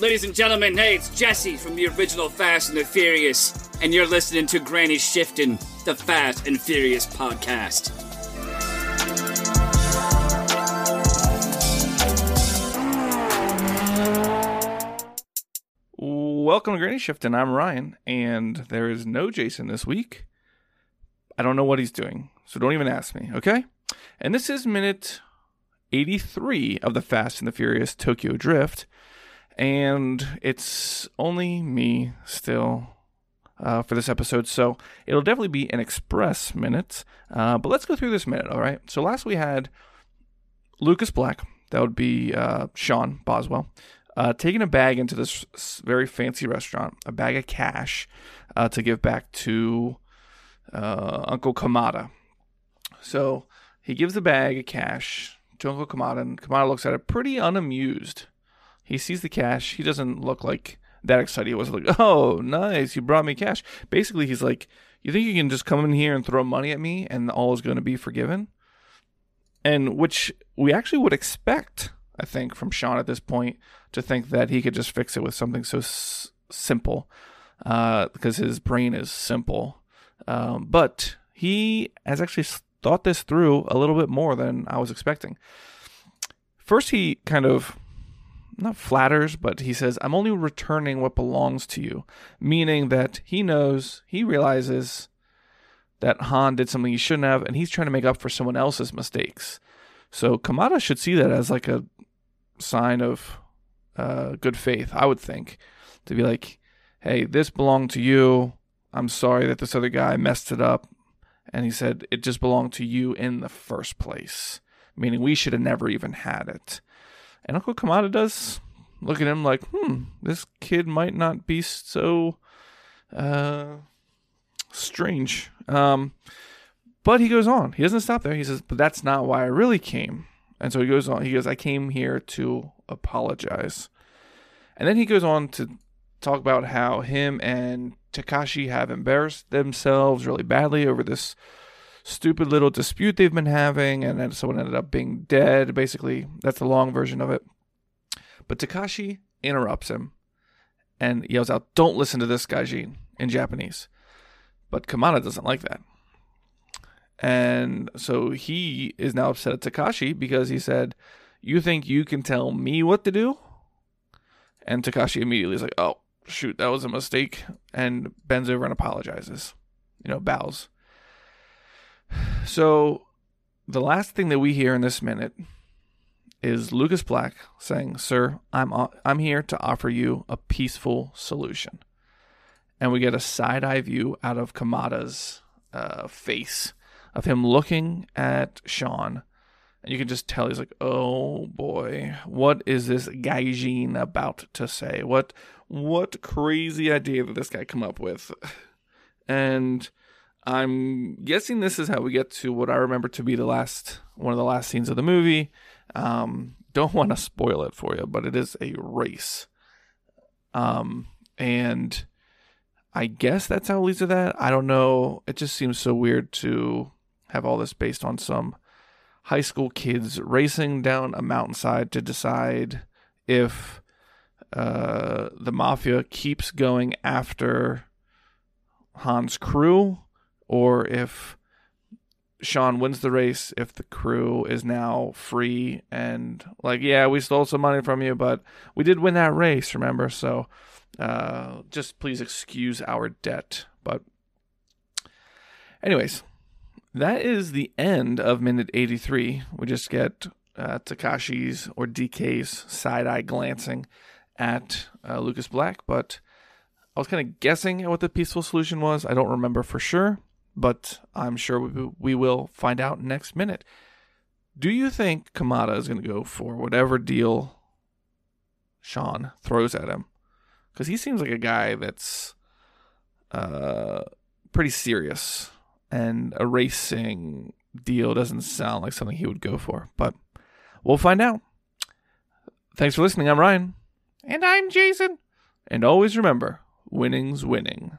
Ladies and gentlemen, hey, it's Jesse from the original Fast and the Furious, and you're listening to Granny Shifting, the Fast and Furious podcast. Welcome to Granny Shifting. I'm Ryan, and there is no Jason this week. I don't know what he's doing, so don't even ask me, okay? And this is minute 83 of the Fast and the Furious Tokyo Drift, and it's only me still uh, for this episode, so it'll definitely be an express minute. Uh, but let's go through this minute, all right? So last we had Lucas Black, that would be uh, Sean Boswell, uh, taking a bag into this very fancy restaurant, a bag of cash uh, to give back to uh, Uncle Kamata. So he gives the bag of cash to Uncle Kamata, and Kamata looks at it pretty unamused. He sees the cash. He doesn't look like that excited. He was like, "Oh, nice, you brought me cash." Basically, he's like, "You think you can just come in here and throw money at me, and all is going to be forgiven?" And which we actually would expect, I think, from Sean at this point to think that he could just fix it with something so s- simple, uh, because his brain is simple. Um, but he has actually thought this through a little bit more than I was expecting. First, he kind of not flatters, but he says, I'm only returning what belongs to you, meaning that he knows, he realizes that Han did something he shouldn't have, and he's trying to make up for someone else's mistakes. So Kamata should see that as like a sign of uh, good faith, I would think, to be like, hey, this belonged to you. I'm sorry that this other guy messed it up. And he said, it just belonged to you in the first place, meaning we should have never even had it. And Uncle Kamata does look at him like, hmm, this kid might not be so uh, strange. Um, but he goes on. He doesn't stop there. He says, but that's not why I really came. And so he goes on. He goes, I came here to apologize. And then he goes on to talk about how him and Takashi have embarrassed themselves really badly over this stupid little dispute they've been having, and then someone ended up being dead. Basically, that's the long version of it. But Takashi interrupts him and yells out, Don't listen to this Gaijin in Japanese. But Kamata doesn't like that. And so he is now upset at Takashi because he said, You think you can tell me what to do? And Takashi immediately is like, Oh, shoot, that was a mistake. And bends over and apologizes, you know, bows. So the last thing that we hear in this minute is Lucas Black saying, "Sir, I'm I'm here to offer you a peaceful solution." And we get a side eye view out of Kamata's uh, face of him looking at Sean, and you can just tell he's like, "Oh boy, what is this gaijin about to say? What what crazy idea did this guy come up with?" And I'm guessing this is how we get to what I remember to be the last one of the last scenes of the movie. Um, don't want to spoil it for you, but it is a race. Um, and I guess that's how it leads to that. I don't know. It just seems so weird to have all this based on some high school kids racing down a mountainside to decide if uh, the mafia keeps going after Han's crew or if Sean wins the race, if the crew is now free and like, yeah, we stole some money from you, but we did win that race, remember? So uh, just please excuse our debt. But, anyways, that is the end of minute 83. We just get uh, Takashi's or DK's side eye glancing at uh, Lucas Black, but I was kind of guessing at what the peaceful solution was. I don't remember for sure but I'm sure we, we will find out next minute. Do you think Kamata is going to go for whatever deal Sean throws at him? Because he seems like a guy that's uh, pretty serious, and a racing deal doesn't sound like something he would go for. But we'll find out. Thanks for listening. I'm Ryan. And I'm Jason. And always remember winning's winning.